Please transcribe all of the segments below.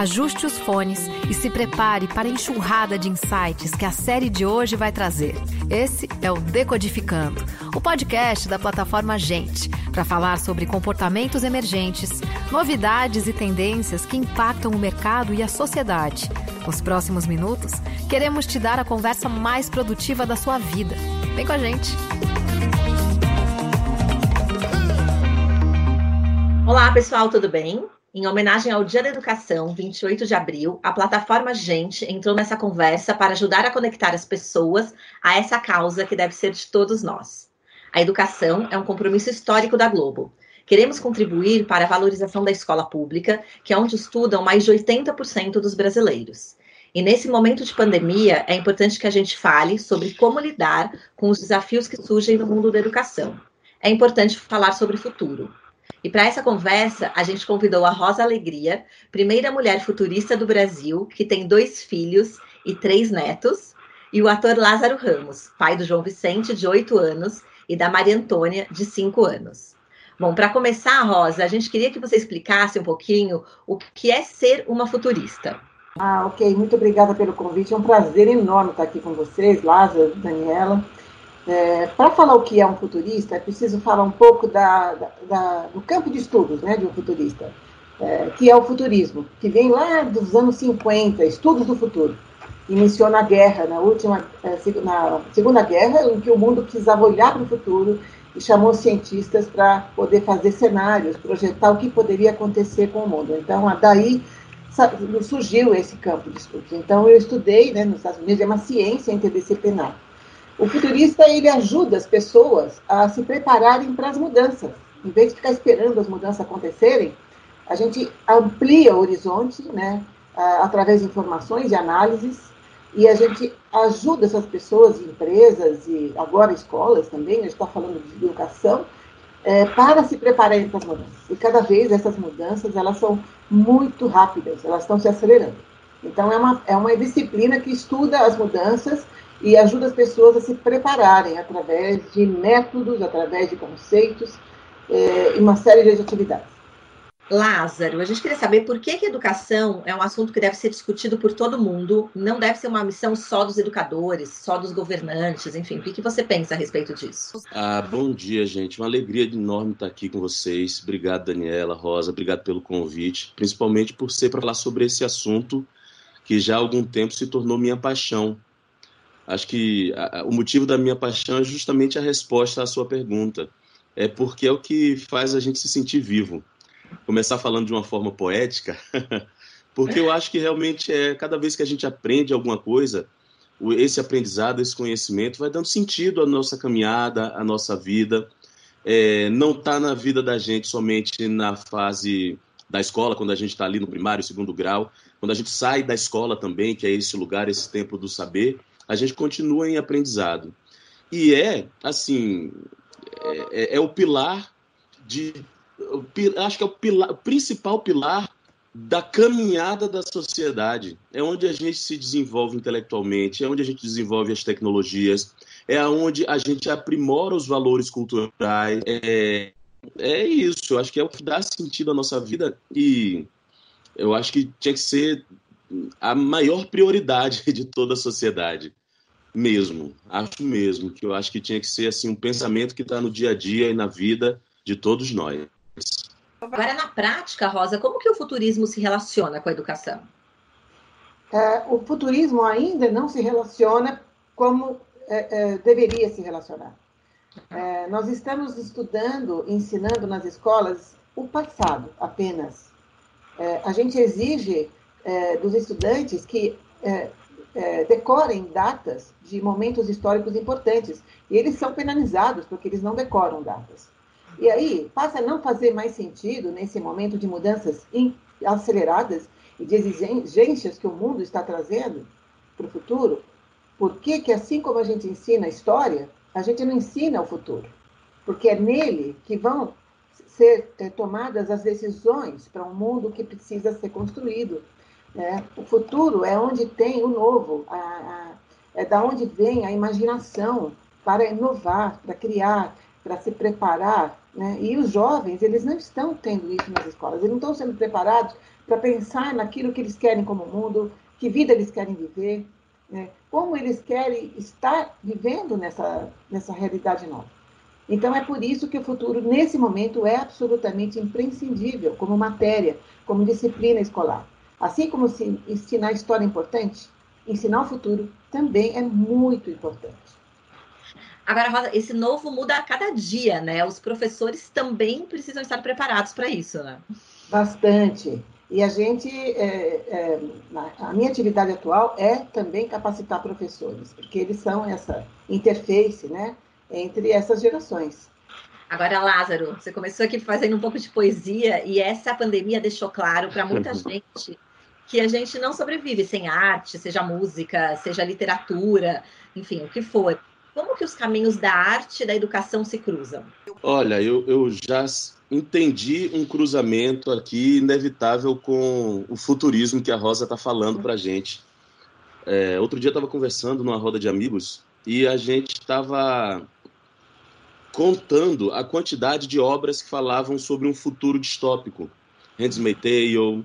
Ajuste os fones e se prepare para a enxurrada de insights que a série de hoje vai trazer. Esse é o Decodificando, o podcast da plataforma Gente, para falar sobre comportamentos emergentes, novidades e tendências que impactam o mercado e a sociedade. Nos próximos minutos, queremos te dar a conversa mais produtiva da sua vida. Vem com a gente! Olá, pessoal, tudo bem? Em homenagem ao Dia da Educação, 28 de abril, a plataforma Gente entrou nessa conversa para ajudar a conectar as pessoas a essa causa que deve ser de todos nós. A educação é um compromisso histórico da Globo. Queremos contribuir para a valorização da escola pública, que é onde estudam mais de 80% dos brasileiros. E nesse momento de pandemia, é importante que a gente fale sobre como lidar com os desafios que surgem no mundo da educação. É importante falar sobre futuro. E para essa conversa, a gente convidou a Rosa Alegria, primeira mulher futurista do Brasil, que tem dois filhos e três netos, e o ator Lázaro Ramos, pai do João Vicente, de oito anos, e da Maria Antônia, de cinco anos. Bom, para começar, Rosa, a gente queria que você explicasse um pouquinho o que é ser uma futurista. Ah, ok. Muito obrigada pelo convite. É um prazer enorme estar aqui com vocês, Lázaro, Daniela. É, Para falar o que é um futurista, é preciso falar um pouco da, da, da, do campo de estudos né, de um futurista, é, que é o futurismo, que vem lá dos anos 50, estudos do futuro. Iniciou na guerra, na última, é, na Segunda Guerra, em que o mundo precisava olhar para o futuro e chamou cientistas para poder fazer cenários, projetar o que poderia acontecer com o mundo. Então, daí surgiu esse campo de estudos. Então, eu estudei né, nos Estados Unidos, é uma ciência interdisciplinar. O futurista ele ajuda as pessoas a se prepararem para as mudanças. Em vez de ficar esperando as mudanças acontecerem, a gente amplia o horizonte, né, através de informações e análises, e a gente ajuda essas pessoas, empresas e agora escolas também, a gente está falando de educação, é, para se prepararem para as mudanças. E cada vez essas mudanças elas são muito rápidas, elas estão se acelerando. Então é uma, é uma disciplina que estuda as mudanças e ajuda as pessoas a se prepararem através de métodos, através de conceitos é, e uma série de atividades. Lázaro, a gente queria saber por que, que a educação é um assunto que deve ser discutido por todo mundo, não deve ser uma missão só dos educadores, só dos governantes, enfim, o que, que você pensa a respeito disso? Ah, bom dia, gente. Uma alegria enorme estar aqui com vocês. Obrigado, Daniela, Rosa, obrigado pelo convite, principalmente por ser para falar sobre esse assunto que já há algum tempo se tornou minha paixão. Acho que a, o motivo da minha paixão é justamente a resposta à sua pergunta. É porque é o que faz a gente se sentir vivo. Começar falando de uma forma poética, porque eu acho que realmente é cada vez que a gente aprende alguma coisa, esse aprendizado, esse conhecimento vai dando sentido à nossa caminhada, à nossa vida. É, não está na vida da gente somente na fase da escola, quando a gente está ali no primário, segundo grau, quando a gente sai da escola também, que é esse lugar, esse tempo do saber, a gente continua em aprendizado. E é, assim, é, é, é o pilar de. Acho que é o, pilar, o principal pilar da caminhada da sociedade. É onde a gente se desenvolve intelectualmente, é onde a gente desenvolve as tecnologias, é onde a gente aprimora os valores culturais. É, é isso, eu acho que é o que dá sentido à nossa vida e eu acho que tinha que ser a maior prioridade de toda a sociedade mesmo, acho mesmo, que eu acho que tinha que ser assim um pensamento que está no dia a dia e na vida de todos nós. Agora, na prática, Rosa, como que o futurismo se relaciona com a educação? É, o futurismo ainda não se relaciona como é, é, deveria se relacionar. É, nós estamos estudando, ensinando nas escolas o passado apenas. É, a gente exige é, dos estudantes que é, decorem datas de momentos históricos importantes. E eles são penalizados porque eles não decoram datas. E aí passa a não fazer mais sentido nesse momento de mudanças aceleradas e de exigências que o mundo está trazendo para o futuro. Por que, que, assim como a gente ensina a história, a gente não ensina o futuro? Porque é nele que vão ser é, tomadas as decisões para um mundo que precisa ser construído né? O futuro é onde tem o novo, a, a, é da onde vem a imaginação para inovar, para criar, para se preparar Né? E os jovens, eles não estão tendo isso nas escolas, eles não estão sendo preparados para pensar naquilo que eles querem como mundo, que vida eles querem viver, né? como eles querem estar vivendo nessa, nessa realidade nova. Então, é por isso que o futuro, nesse momento, é absolutamente imprescindível como matéria, como disciplina escolar. Assim como se ensinar história é importante, ensinar o futuro também é muito importante. Agora, Rosa, esse novo muda a cada dia, né? Os professores também precisam estar preparados para isso, né? Bastante. E a gente, é, é, a minha atividade atual é também capacitar professores, porque eles são essa interface, né, entre essas gerações. Agora, Lázaro, você começou aqui fazendo um pouco de poesia e essa pandemia deixou claro para muita gente que a gente não sobrevive sem arte, seja música, seja literatura, enfim, o que for. Como que os caminhos da arte e da educação se cruzam? Olha, eu, eu já entendi um cruzamento aqui inevitável com o futurismo que a Rosa está falando para a gente. É, outro dia eu estava conversando numa roda de amigos e a gente estava contando a quantidade de obras que falavam sobre um futuro distópico. Handmaid's Tale,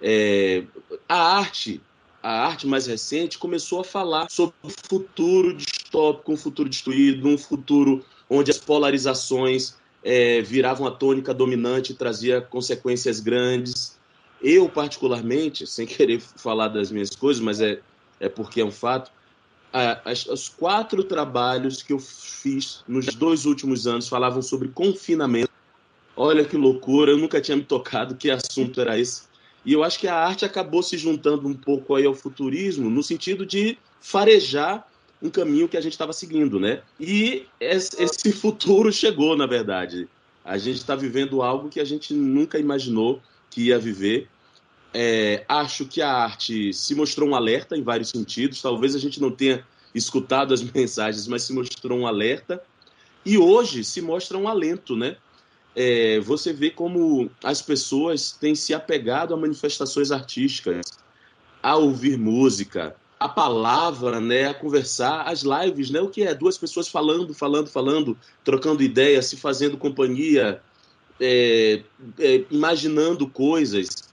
é, a arte, a arte mais recente começou a falar sobre o futuro distópico, um futuro destruído, um futuro onde as polarizações é, viravam a tônica dominante e trazia consequências grandes. Eu, particularmente, sem querer falar das minhas coisas, mas é, é porque é um fato, as, os quatro trabalhos que eu fiz nos dois últimos anos falavam sobre confinamento. Olha que loucura, eu nunca tinha me tocado que assunto era esse. E eu acho que a arte acabou se juntando um pouco aí ao futurismo, no sentido de farejar um caminho que a gente estava seguindo, né? E esse futuro chegou, na verdade. A gente está vivendo algo que a gente nunca imaginou que ia viver. É, acho que a arte se mostrou um alerta em vários sentidos. Talvez a gente não tenha escutado as mensagens, mas se mostrou um alerta. E hoje se mostra um alento, né? É, você vê como as pessoas têm se apegado a manifestações artísticas, a ouvir música, a palavra, né, a conversar, as lives, né, o que é duas pessoas falando, falando, falando, trocando ideias, se fazendo companhia, é, é, imaginando coisas.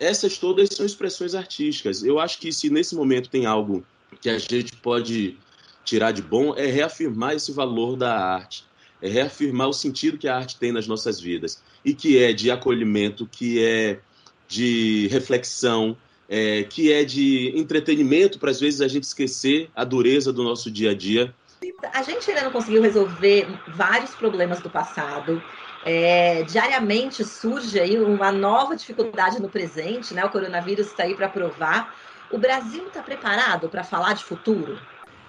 Essas todas são expressões artísticas. Eu acho que se nesse momento tem algo que a gente pode tirar de bom é reafirmar esse valor da arte, é reafirmar o sentido que a arte tem nas nossas vidas e que é de acolhimento, que é de reflexão, é, que é de entretenimento para às vezes a gente esquecer a dureza do nosso dia a dia. A gente ainda não conseguiu resolver vários problemas do passado. É, diariamente surge aí uma nova dificuldade no presente, né? O coronavírus está aí para provar. O Brasil está preparado para falar de futuro?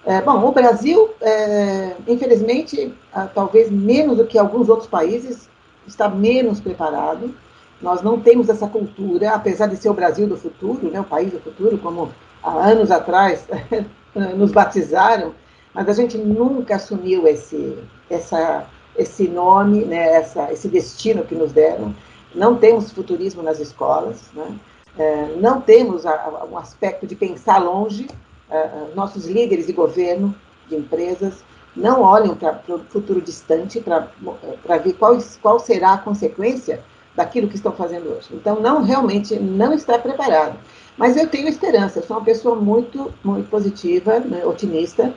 É, bom, o Brasil, é, infelizmente, talvez menos do que alguns outros países, está menos preparado. Nós não temos essa cultura, apesar de ser o Brasil do futuro, né, o país do futuro, como há anos atrás nos batizaram, mas a gente nunca assumiu esse, essa, esse nome, né, essa, esse destino que nos deram. Não temos futurismo nas escolas, né? é, não temos a, a, um aspecto de pensar longe. É, nossos líderes de governo, de empresas, não olham para o futuro distante para ver qual, qual será a consequência daquilo que estão fazendo hoje. Então, não realmente não está preparado. Mas eu tenho esperança, eu sou uma pessoa muito, muito positiva, né, otimista,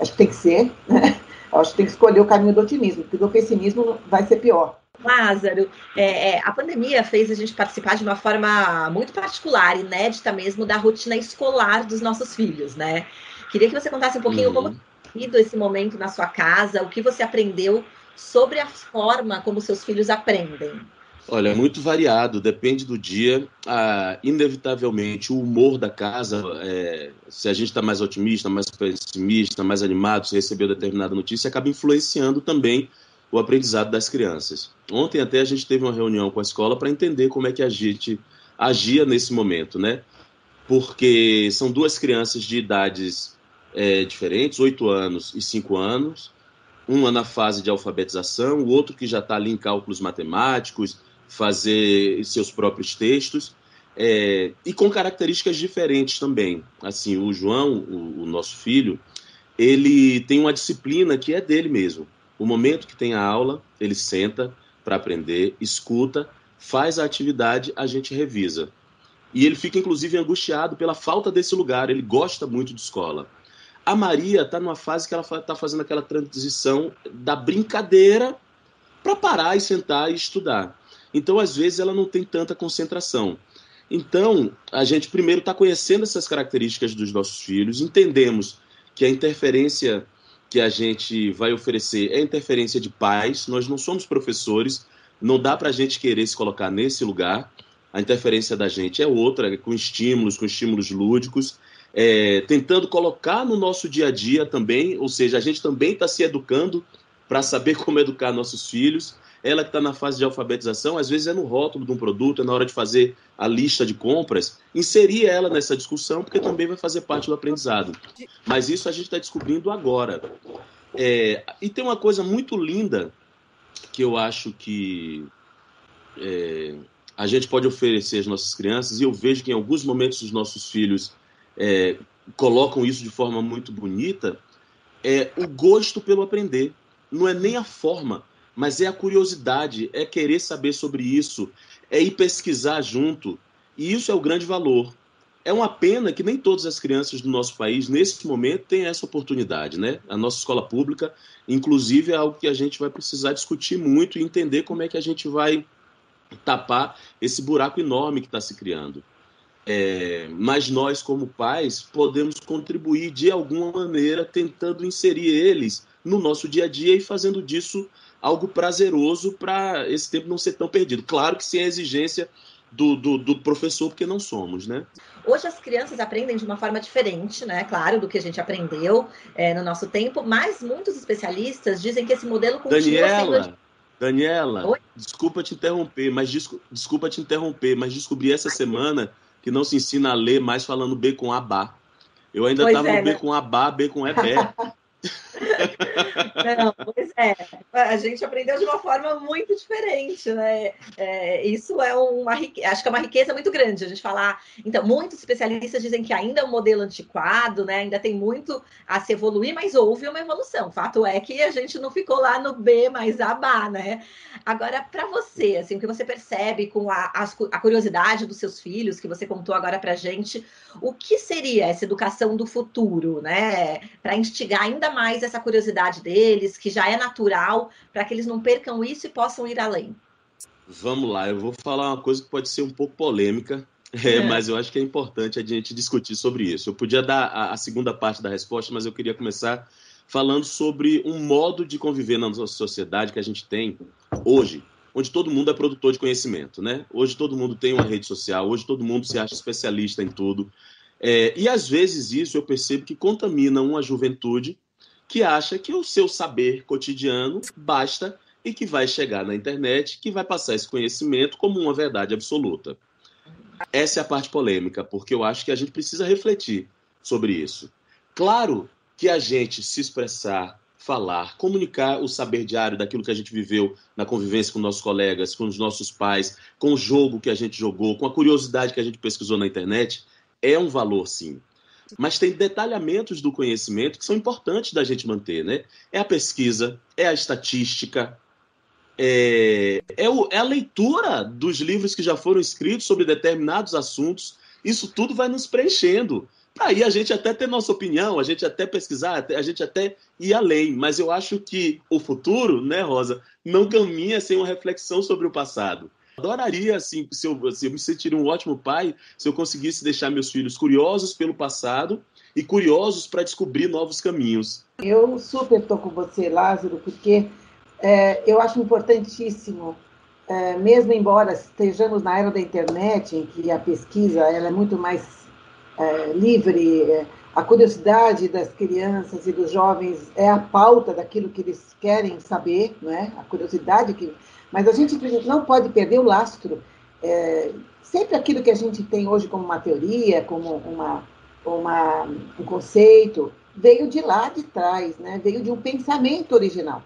acho que tem que ser, né? acho que tem que escolher o caminho do otimismo, porque o pessimismo vai ser pior. Lázaro, é, é, a pandemia fez a gente participar de uma forma muito particular, inédita mesmo, da rotina escolar dos nossos filhos, né? Queria que você contasse um pouquinho uhum. como tem sido esse momento na sua casa, o que você aprendeu sobre a forma como seus filhos aprendem. Olha, é muito variado, depende do dia. Ah, inevitavelmente, o humor da casa, é, se a gente está mais otimista, mais pessimista, mais animado, se recebeu determinada notícia, acaba influenciando também o aprendizado das crianças. Ontem até a gente teve uma reunião com a escola para entender como é que a gente agia nesse momento, né? Porque são duas crianças de idades é, diferentes, oito anos e cinco anos, uma na fase de alfabetização, o outro que já está ali em cálculos matemáticos, fazer seus próprios textos, é, e com características diferentes também. Assim, o João, o, o, nosso filho, ele tem uma disciplina que é dele mesmo. O momento que tem a aula, ele senta para aprender, escuta, faz a atividade, a gente revisa. E ele fica, inclusive, angustiado pela falta desse lugar. Ele gosta muito de escola. A Maria está numa fase que ela está fazendo aquela transição da brincadeira para parar e sentar e estudar. Então, às vezes, ela não tem tanta concentração. Então, a gente primeiro está conhecendo essas características dos nossos filhos, entendemos que a interferência que a gente vai oferecer é interferência de pais, nós não somos professores, não dá para a gente querer se colocar nesse lugar. A interferência da gente é outra, com estímulos, com estímulos lúdicos, é, tentando colocar no nosso dia a dia também, ou seja, a gente também está se educando para saber como educar nossos filhos. Ela que está na fase de alfabetização, às vezes é no rótulo de um produto, é na hora de fazer a lista de compras, inserir ela nessa discussão, porque também vai fazer parte do aprendizado. Mas isso a gente está descobrindo agora. É, e tem uma coisa muito linda que eu acho que é, a gente pode oferecer às nossas crianças, e eu vejo que em alguns momentos os nossos filhos é, colocam isso de forma muito bonita, é o gosto pelo aprender. Não é nem a forma, mas é a curiosidade, é querer saber sobre isso, é ir pesquisar junto. E isso é o grande valor. É uma pena que nem todas as crianças do nosso país, nesse momento, têm essa oportunidade. Né? A nossa escola pública, inclusive, é algo que a gente vai precisar discutir muito e entender como é que a gente vai tapar esse buraco enorme que está se criando. É, mas nós, como pais, podemos contribuir de alguma maneira, tentando inserir eles no nosso dia a dia e fazendo disso algo prazeroso para esse tempo não ser tão perdido. Claro que sem a exigência do, do, do, professor, porque não somos, né? Hoje as crianças aprendem de uma forma diferente, né? Claro, do que a gente aprendeu é, no nosso tempo, mas muitos especialistas dizem que esse modelo continua Daniela, sendo... Daniela, Oi? desculpa te interromper, mas desculpa te interromper, mas descui essa semana que não se ensina a ler mais falando B com Abá. Eu ainda estava é, no B né? com Abá, B com Ebé. Não, pois é. A gente aprendeu de uma forma muito diferente, né? É, isso é uma acho que é uma riqueza muito grande a gente falar. Então, muitos especialistas dizem que ainda é um modelo antiquado, né? Ainda tem muito a se evoluir, mas houve uma evolução. Fato é que a gente não ficou lá no B mais A, né? Agora, para você, assim, o que você percebe com a, a, curiosidade dos seus filhos, que você contou agora para gente, o que seria essa educação do futuro, né? Para instigar ainda mais essa curiosidade deles, que já é natural, para que eles não percam isso e possam ir além. Vamos lá, eu vou falar uma coisa que pode ser um pouco polêmica, é, mas eu acho que é importante a gente discutir sobre isso. Eu podia dar a, a, segunda parte da resposta, mas eu queria começar falando sobre um modo de conviver na nossa sociedade que a gente tem hoje, onde todo mundo é produtor de conhecimento, né? Hoje todo mundo tem uma rede social, hoje todo mundo se acha especialista em tudo. É, e às vezes isso eu percebo que contamina uma juventude que acha que o seu saber cotidiano basta e que vai chegar na internet, que vai passar esse conhecimento como uma verdade absoluta. Essa é a parte polêmica, porque eu acho que a gente precisa refletir sobre isso. Claro que a gente se expressar, falar, comunicar o saber diário daquilo que a gente viveu na convivência com nossos colegas, com os nossos pais, com o jogo que a gente jogou, com a curiosidade que a gente pesquisou na internet, é um valor, sim. Mas tem detalhamentos do conhecimento que são importantes da gente manter, né? É a pesquisa, é a estatística, é, é, o, é a leitura dos livros que já foram escritos sobre determinados assuntos. Isso tudo vai nos preenchendo. Aí a gente até ter nossa opinião, a gente até pesquisar, a gente até ir além. Mas eu acho que o futuro, né, Rosa, não caminha sem uma reflexão sobre o passado. Adoraria, assim, se eu, eu me sentiria um ótimo pai se eu conseguisse deixar meus filhos curiosos pelo passado e curiosos para descobrir novos caminhos. Eu super estou com você, Lázaro, porque é, eu acho importantíssimo, é, mesmo embora estejamos na era da internet, em que a pesquisa ela é muito mais é, livre, é, a curiosidade das crianças e dos jovens é a pauta daquilo que eles querem saber, não é? A curiosidade que mas a gente não pode perder o lastro. É, sempre aquilo que a gente tem hoje como uma teoria, como uma, uma, um conceito, veio de lá de trás, né? veio de um pensamento original.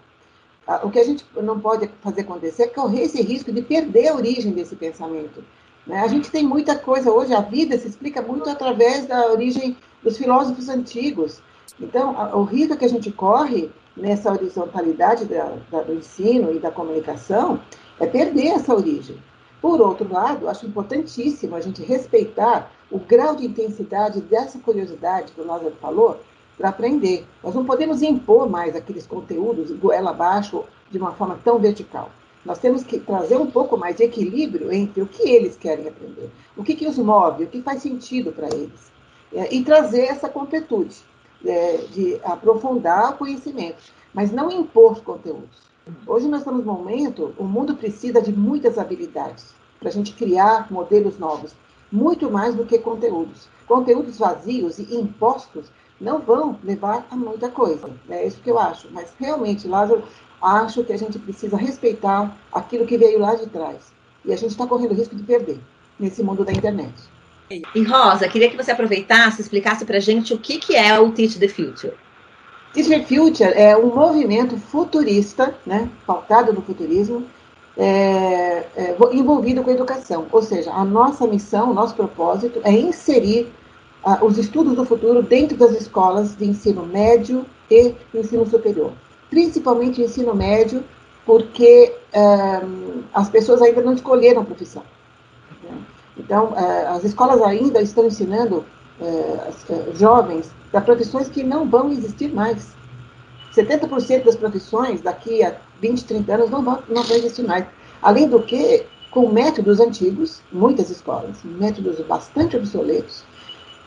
Ah, o que a gente não pode fazer acontecer é correr esse risco de perder a origem desse pensamento. Né? A gente tem muita coisa hoje, a vida se explica muito através da origem dos filósofos antigos. Então, o risco que a gente corre nessa horizontalidade da, da, do ensino e da comunicação é perder essa origem. Por outro lado, acho importantíssimo a gente respeitar o grau de intensidade dessa curiosidade que o Lázaro falou para aprender. Nós não podemos impor mais aqueles conteúdos goela abaixo de uma forma tão vertical. Nós temos que trazer um pouco mais de equilíbrio entre o que eles querem aprender, o que, que os move, o que faz sentido para eles, é, e trazer essa completude é, de aprofundar o conhecimento, mas não impor conteúdos. Hoje nós estamos num momento, o mundo precisa de muitas habilidades para a gente criar modelos novos, muito mais do que conteúdos. Conteúdos vazios e impostos não vão levar a muita coisa. É isso que eu acho. Mas realmente, Lázaro, acho que a gente precisa respeitar aquilo que veio lá de trás. E a gente está correndo risco de perder nesse mundo da internet. E Rosa, queria que você aproveitasse e explicasse para a gente o que, que é o Teach the Future. Teach the Future é um movimento futurista, né, pautado no futurismo, é, é, envolvido com a educação. Ou seja, a nossa missão, o nosso propósito é inserir uh, os estudos do futuro dentro das escolas de ensino médio e ensino superior. Principalmente ensino médio, porque uh, as pessoas ainda não escolheram a profissão. Então, uh, as escolas ainda estão ensinando eh, jovens para profissões que não vão existir mais. 70% das profissões daqui a 20, 30 anos não vão, não vão existir mais. Além do que, com métodos antigos, muitas escolas, métodos bastante obsoletos,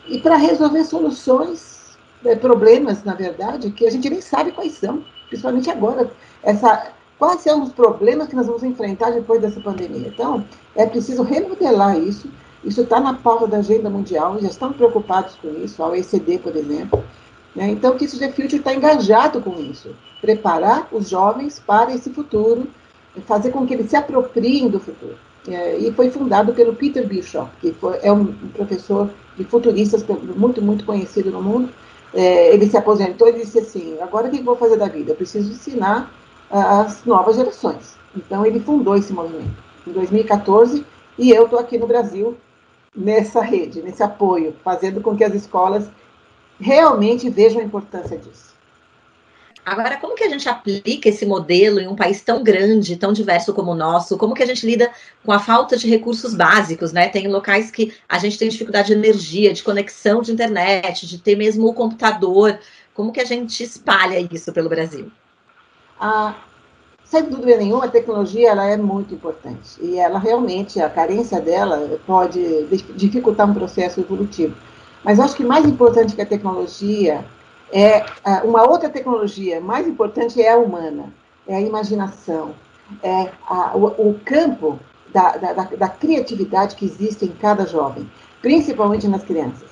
e para resolver soluções, problemas, na verdade, que a gente nem sabe quais são, principalmente agora. Essa, quais são os problemas que nós vamos enfrentar depois dessa pandemia? Então, é preciso remodelar isso. Isso está na pauta da agenda mundial, já estão preocupados com isso, a OECD, por exemplo. Né? Então, o Kids the Future está engajado com isso, preparar os jovens para esse futuro, fazer com que eles se apropriem do futuro. É, e foi fundado pelo Peter Bishop, que foi, é um professor de futuristas muito, muito conhecido no mundo. É, ele se aposentou e disse assim: agora o que eu vou fazer da vida? Eu preciso ensinar as novas gerações. Então, ele fundou esse movimento em 2014 e eu estou aqui no Brasil nessa rede, nesse apoio, fazendo com que as escolas realmente vejam a importância disso. Agora, como que a gente aplica esse modelo em um país tão grande, tão diverso como o nosso? Como que a gente lida com a falta de recursos básicos, né? Tem locais que a gente tem dificuldade de energia, de conexão de internet, de ter mesmo o computador. Como que a gente espalha isso pelo Brasil? Ah, sem dúvida nenhuma, a tecnologia ela é muito importante. E ela realmente, a carência dela pode dificultar um processo evolutivo. Mas acho que mais importante que a tecnologia é uma outra tecnologia mais importante é a humana, é a imaginação, é a, o, o, campo da, da, da, criatividade que existe em cada jovem, principalmente nas crianças.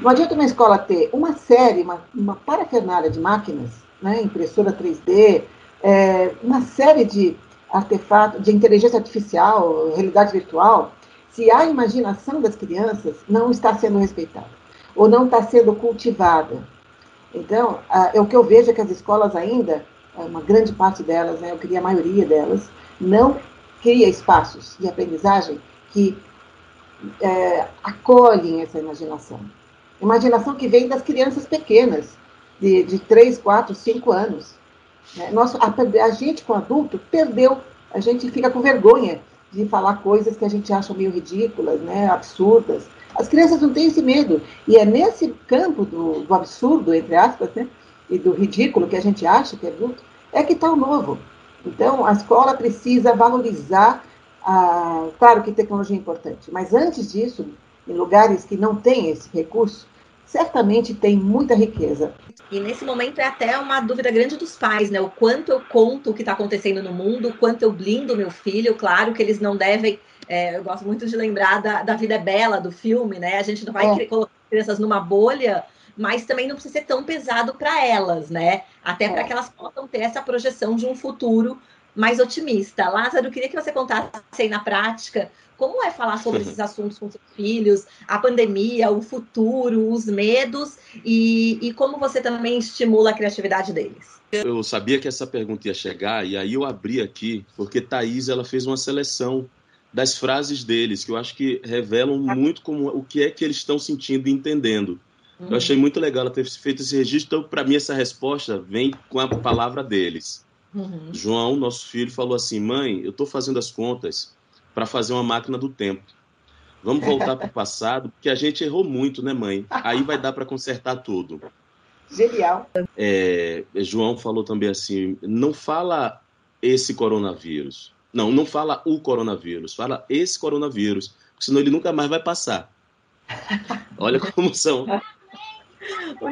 Não adianta uma escola ter uma série, uma, uma parafernália de máquinas, né, impressora 3D, é, uma série de artefatos de inteligência artificial, realidade virtual, se a imaginação das crianças não está sendo respeitada ou não está sendo cultivada. Então, é o que eu vejo é que as escolas ainda, uma grande parte delas, né, eu queria a maioria delas, não cria espaços de aprendizagem que é, acolhem essa imaginação. Imaginação que vem das crianças pequenas, de, de 3, 4, 5 anos. Né? Nossa, a, a gente, com adulto, perdeu, a gente fica com vergonha de falar coisas que a gente acha meio ridículas, né, absurdas. As crianças não têm esse medo. E é nesse campo do, do absurdo, entre aspas, né, e do ridículo que a gente acha que é adulto, é que está o novo. Então, a escola precisa valorizar, a, claro que tecnologia é importante, mas antes disso, em lugares que não têm esse recurso, certamente tem muita riqueza. E nesse momento é até uma dúvida grande dos pais, né? O quanto eu conto o que está acontecendo no mundo, o quanto eu blindo meu filho. Claro que eles não devem. É, eu gosto muito de lembrar da, da Vida é Bela, do filme, né? A gente não vai é. colocar crianças numa bolha, mas também não precisa ser tão pesado para elas, né? Até para é. que elas possam ter essa projeção de um futuro mais otimista. Lázaro, eu queria que você contasse aí na prática como é falar sobre esses assuntos com seus filhos, a pandemia, o futuro, os medos e, e como você também estimula a criatividade deles? Eu sabia que essa pergunta ia chegar e aí eu abri aqui porque Thaís ela fez uma seleção das frases deles que eu acho que revelam muito como o que é que eles estão sentindo e entendendo. Uhum. Eu achei muito legal ela ter feito esse registro. Então, para mim, essa resposta vem com a palavra deles. Uhum. João, nosso filho, falou assim: Mãe, eu estou fazendo as contas para fazer uma máquina do tempo. Vamos voltar para o passado, porque a gente errou muito, né, mãe? Aí vai dar para consertar tudo. Genial. É, João falou também assim: não fala esse coronavírus. Não, não fala o coronavírus, fala esse coronavírus, senão ele nunca mais vai passar. Olha como são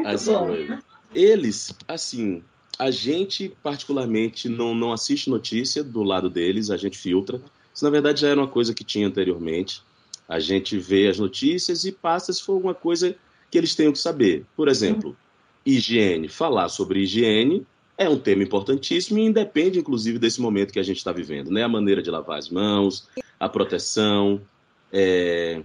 as coisas. Eles, assim, a gente particularmente não, não assiste notícia do lado deles, a gente filtra. Isso na verdade já era uma coisa que tinha anteriormente. A gente vê as notícias e passa se for alguma coisa que eles tenham que saber. Por exemplo, higiene. Falar sobre higiene é um tema importantíssimo e independe, inclusive, desse momento que a gente está vivendo, né? A maneira de lavar as mãos, a proteção. É...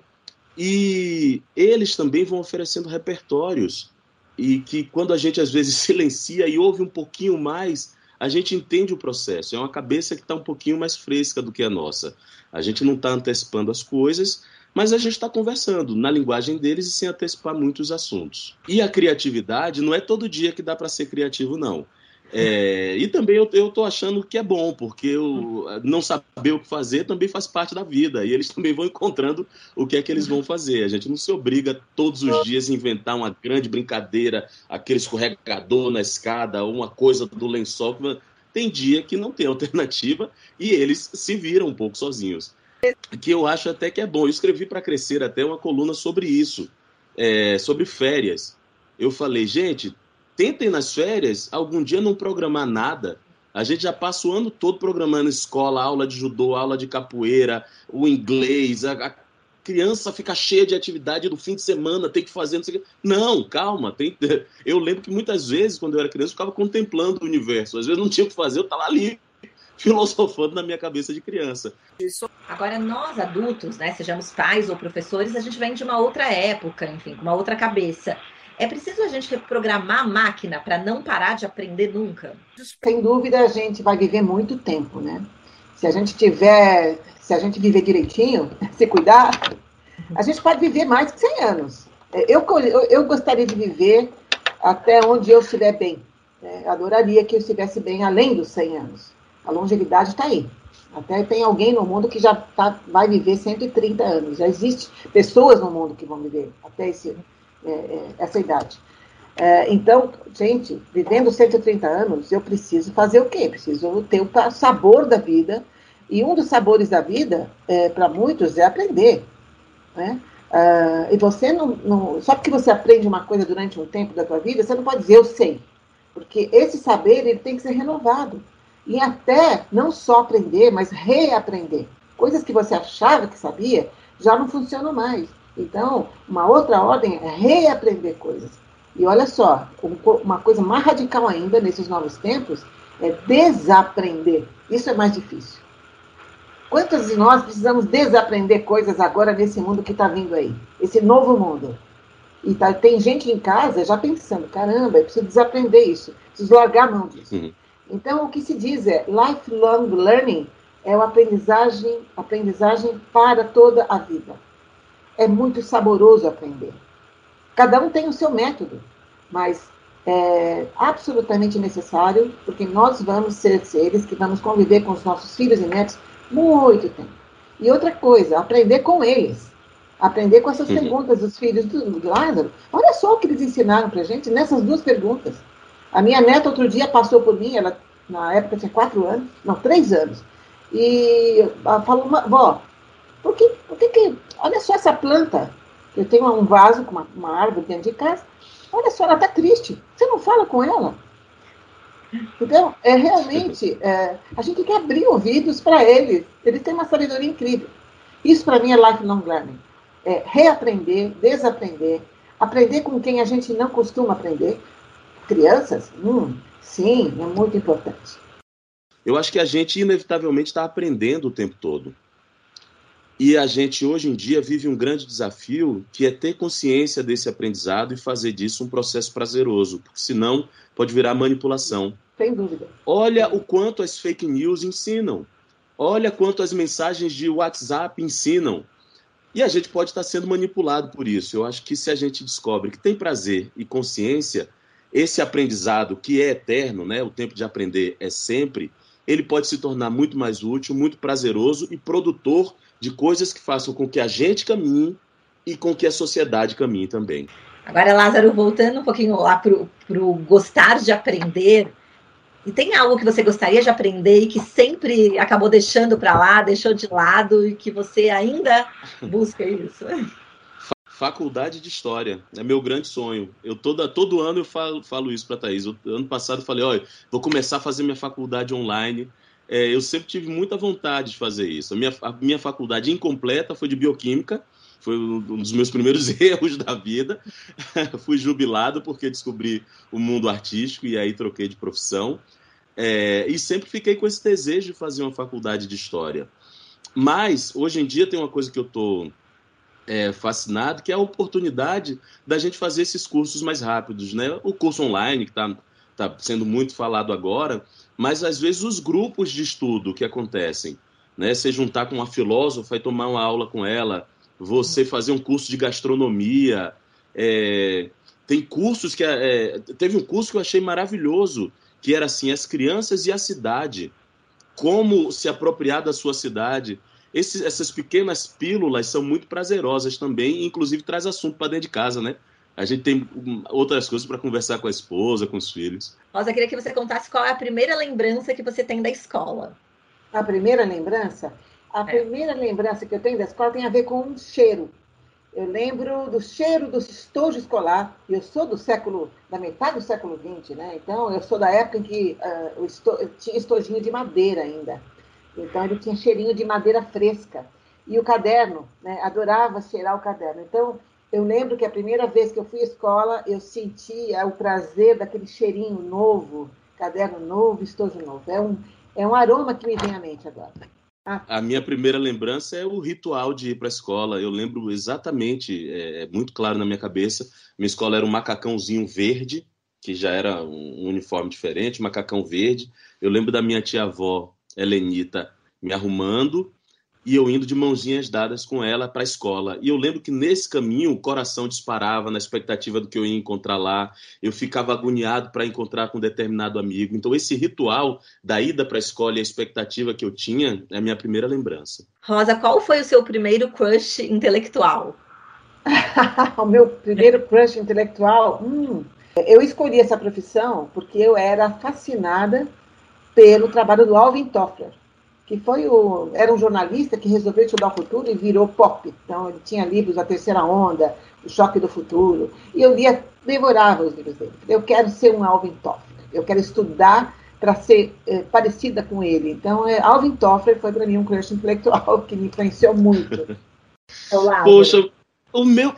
E eles também vão oferecendo repertórios e que quando a gente às vezes silencia e ouve um pouquinho mais, a gente entende o processo. É uma cabeça que está um pouquinho mais fresca do que a nossa. A gente não está antecipando as coisas, mas a gente está conversando na linguagem deles e sem antecipar muitos assuntos. E a criatividade não é todo dia que dá para ser criativo, não. É, e também eu, estou achando que é bom, porque eu, não saber o que fazer também faz parte da vida. E eles também vão encontrando o que é que eles vão fazer. A gente não se obriga todos os dias a inventar uma grande brincadeira, aquele escorregador na escada, ou uma coisa do lençol. Tem dia que não tem alternativa e eles se viram um pouco sozinhos que eu acho até que é bom. Eu escrevi para crescer até uma coluna sobre isso, é, sobre férias. Eu falei, gente, tentem nas férias algum dia não programar nada. A gente já passa o ano todo programando escola, aula de judô, aula de capoeira, o inglês, a, a criança fica cheia de atividade no fim de semana, tem que fazer, não sei o que. Não, calma. Tem... Eu lembro que muitas vezes, quando eu era criança, eu ficava contemplando o universo. Às vezes não tinha o que fazer, eu estava ali filosofando na minha cabeça de criança. Agora, nós adultos, né, sejamos pais ou professores, a gente vem de uma outra época, enfim, com uma outra cabeça. É preciso a gente reprogramar a máquina para não parar de aprender nunca? Sem dúvida, a gente vai viver muito tempo, né? Se a gente tiver, se a gente viver direitinho, se cuidar, a gente pode viver mais de 100 anos. Eu, eu, eu gostaria de viver até onde eu estiver bem. Né? Adoraria que eu estivesse bem além dos 100 anos. A longevidade está aí. Até tem alguém no mundo que já tá, vai viver 130 anos. Já existe pessoas no mundo que vão viver até esse, é, é, essa idade. É, então, gente, vivendo 130 anos, eu preciso fazer o quê? Preciso ter o sabor da vida. E um dos sabores da vida, é, para muitos, é aprender. Né? Uh, e você não, não, Só porque você aprende uma coisa durante um tempo da tua vida, você não pode dizer eu sei. Porque esse saber ele tem que ser renovado e até não só aprender, mas reaprender. Coisas que você achava que sabia já não funcionam mais. Então, uma outra ordem é reaprender coisas. E olha só, uma coisa mais radical ainda nesses novos tempos é desaprender. Isso é mais difícil. Quantos de nós precisamos desaprender coisas agora nesse mundo que está vindo aí? Esse novo mundo. E tá, tem gente em casa já pensando: caramba, eu preciso desaprender isso, preciso largar a mão disso. Uhum. Então, o que se diz é lifelong learning é uma aprendizagem, aprendizagem para toda a vida. É muito saboroso aprender. Cada um tem o seu método, mas é absolutamente necessário, porque nós vamos ser seres que vamos conviver com os nossos filhos e netos muito tempo. E outra coisa, aprender com eles. Aprender com essas uhum. perguntas dos filhos do Lázaro. Olha só o que eles ensinaram para gente nessas duas perguntas. A minha neta outro dia passou por mim, ela na época tinha quatro anos, não, três anos, e falou, vó, por que, por que, que olha só essa planta, eu tenho um vaso com uma, uma árvore dentro de casa, olha só, ela está triste, você não fala com ela? Então, é realmente, é, a gente tem que abrir ouvidos para eles, eles têm uma sabedoria incrível. Isso para mim é lifelong learning. É reaprender, desaprender, aprender com quem a gente não costuma aprender, crianças, hum, sim, é muito importante. Eu acho que a gente inevitavelmente está aprendendo o tempo todo. E a gente hoje em dia vive um grande desafio que é ter consciência desse aprendizado e fazer disso um processo prazeroso, porque senão pode virar manipulação. Sem dúvida. Olha o quanto as fake news ensinam. Olha quanto as mensagens de WhatsApp ensinam. E a gente pode estar sendo manipulado por isso. Eu acho que se a gente descobre que tem prazer e consciência, esse aprendizado que é eterno, né, o tempo de aprender é sempre, ele pode se tornar muito mais útil, muito prazeroso e produtor de coisas que façam com que a gente caminhe e com que a sociedade caminhe também. Agora, Lázaro, voltando um pouquinho lá para o gostar de aprender, e tem algo que você gostaria de aprender e que sempre acabou deixando para lá, deixou de lado e que você ainda busca isso? Faculdade de História é meu grande sonho. Eu toda, todo ano eu falo, falo isso para Thaís. Eu, ano passado eu falei, olha, vou começar a fazer minha faculdade online. É, eu sempre tive muita vontade de fazer isso. A minha, a minha faculdade incompleta foi de Bioquímica, foi um dos meus primeiros erros da vida. Fui jubilado porque descobri o mundo artístico e aí troquei de profissão. É, e sempre fiquei com esse desejo de fazer uma faculdade de história. Mas, hoje em dia, tem uma coisa que eu estou é, fascinado, que é a oportunidade da gente fazer esses cursos mais rápidos. Né? O curso online, que está tá sendo muito falado agora, mas às vezes os grupos de estudo que acontecem. Né? Você juntar com uma filósofa e tomar uma aula com ela, você fazer um curso de gastronomia. É, tem cursos que. É, teve um curso que eu achei maravilhoso, que era assim: as crianças e a cidade. Como se apropriar da sua cidade. Esses, essas pequenas pílulas são muito prazerosas também, inclusive traz assunto para dentro de casa, né? A gente tem outras coisas para conversar com a esposa, com os filhos. Rosa, eu queria que você contasse qual é a primeira lembrança que você tem da escola. A primeira lembrança? A é. primeira lembrança que eu tenho da escola tem a ver com um cheiro. Eu lembro do cheiro do estojo escolar. Eu sou do século, da metade do século XX, né? Então, eu sou da época em que uh, o esto, tinha estojinho de madeira ainda. Então, ele tinha cheirinho de madeira fresca. E o caderno, né? Adorava cheirar o caderno. Então, eu lembro que a primeira vez que eu fui à escola, eu sentia o prazer daquele cheirinho novo, caderno novo, estojo novo. É um, é um aroma que me vem à mente agora. A minha primeira lembrança é o ritual de ir para a escola. Eu lembro exatamente, é, é, muito claro na minha cabeça. Minha escola era um macacãozinho verde, que já era um uniforme diferente, macacão verde. Eu lembro da minha tia-avó, Helenita, me arrumando e eu indo de mãozinhas dadas com ela para a escola. E eu lembro que nesse caminho o coração disparava na expectativa do que eu ia encontrar lá. Eu ficava agoniado para encontrar com um determinado amigo. Então esse ritual da ida para a escola e a expectativa que eu tinha é a minha primeira lembrança. Rosa, qual foi o seu primeiro crush intelectual? o meu primeiro crush intelectual? Hum, eu escolhi essa profissão porque eu era fascinada pelo trabalho do Alvin Toffler que foi o, era um jornalista que resolveu estudar o futuro e virou pop. Então, ele tinha livros A Terceira Onda, O Choque do Futuro, e eu lia, devorava os livros dele. Eu quero ser um Alvin Toffler, eu quero estudar para ser é, parecida com ele. Então, é, Alvin Toffler foi para mim um crush intelectual que me influenciou muito. Poxa, o meu.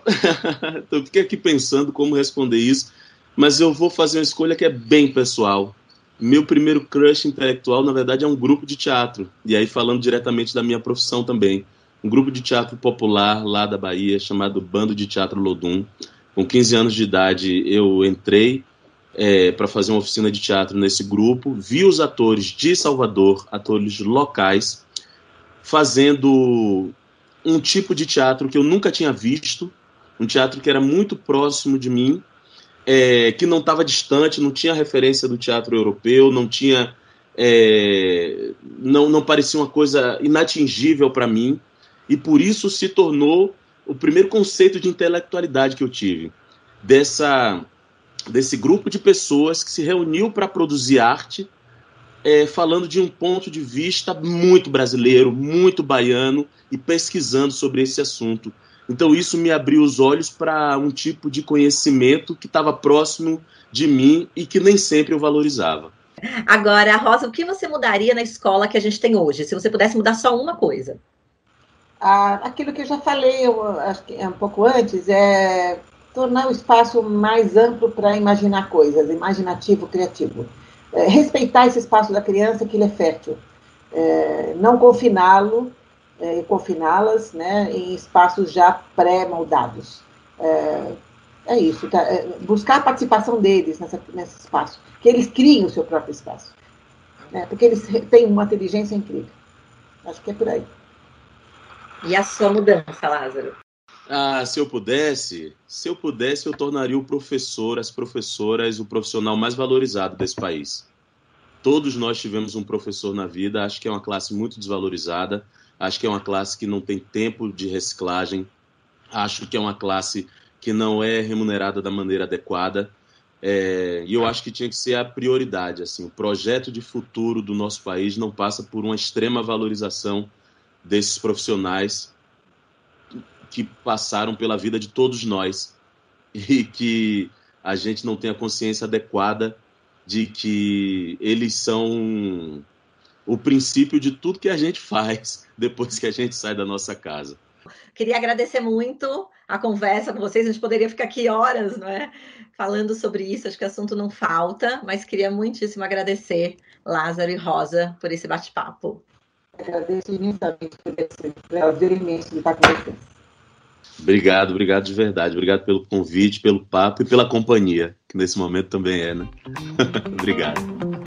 eu fiquei aqui pensando como responder isso, mas eu vou fazer uma escolha que é bem pessoal. Meu primeiro crush intelectual, na verdade, é um grupo de teatro. E aí, falando diretamente da minha profissão também. Um grupo de teatro popular lá da Bahia, chamado Bando de Teatro Lodum. Com 15 anos de idade, eu entrei é, para fazer uma oficina de teatro nesse grupo. Vi os atores de Salvador, atores locais, fazendo um tipo de teatro que eu nunca tinha visto. Um teatro que era muito próximo de mim é, que não estava distante, não tinha referência do teatro europeu, não tinha. É, não, não parecia uma coisa inatingível para mim, e por isso se tornou o primeiro conceito de intelectualidade que eu tive. Dessa, desse grupo de pessoas que se reuniu para produzir arte, é, falando de um ponto de vista muito brasileiro, muito baiano, e pesquisando sobre esse assunto. Então isso me abriu os olhos para um tipo de conhecimento que estava próximo de mim e que nem sempre eu valorizava. Agora, Rosa, o que você mudaria na escola que a gente tem hoje, se você pudesse mudar só uma coisa? Ah, aquilo que eu já falei, eu, acho que é um pouco antes, é tornar o espaço mais amplo para imaginar coisas, imaginativo, criativo. É, respeitar esse espaço da criança que ele é fértil. É, não confiná-lo é, confiná-las né, em espaços já pré-moldados. É, é, isso, tá? é, buscar a participação deles nessa, nesse espaço, que eles criem o seu próprio espaço, né, porque eles têm uma inteligência incrível. Acho que é por aí. E a sua mudança, Lázaro? Ah, se eu pudesse, se eu pudesse, eu tornaria o professor, as professoras, o profissional mais valorizado desse país. Todos nós tivemos um professor na vida, acho que é uma classe muito desvalorizada, acho que é uma classe que não tem tempo de reciclagem, acho que é uma classe que não é remunerada da maneira adequada. É, e eu acho que tinha que ser a prioridade. Assim, o projeto de futuro do nosso país não passa por uma extrema valorização desses profissionais que passaram pela vida de todos nós e que a gente não tem a consciência adequada de que eles são o princípio de tudo que a gente faz depois que a gente sai da nossa casa. Queria agradecer muito a conversa com vocês. A gente poderia ficar aqui horas, não é? Falando sobre isso. Acho que o assunto não falta, mas queria muitíssimo agradecer Lázaro e Rosa por esse bate-papo. Agradeço imensamente por esse prazer imenso de estar com vocês. Obrigado, obrigado de verdade. Obrigado pelo convite, pelo papo e pela companhia, que nesse momento também é, né? obrigado.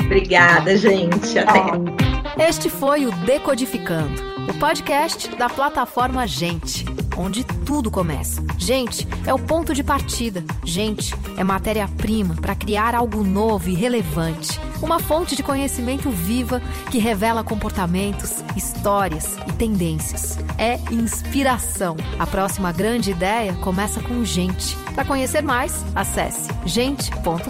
Obrigada, gente. Até. Este foi o Decodificando, o podcast da plataforma Gente onde tudo começa. Gente é o ponto de partida. Gente é matéria-prima para criar algo novo e relevante. Uma fonte de conhecimento viva que revela comportamentos, histórias e tendências. É inspiração. A próxima grande ideia começa com gente. Para conhecer mais, acesse gente.com.br.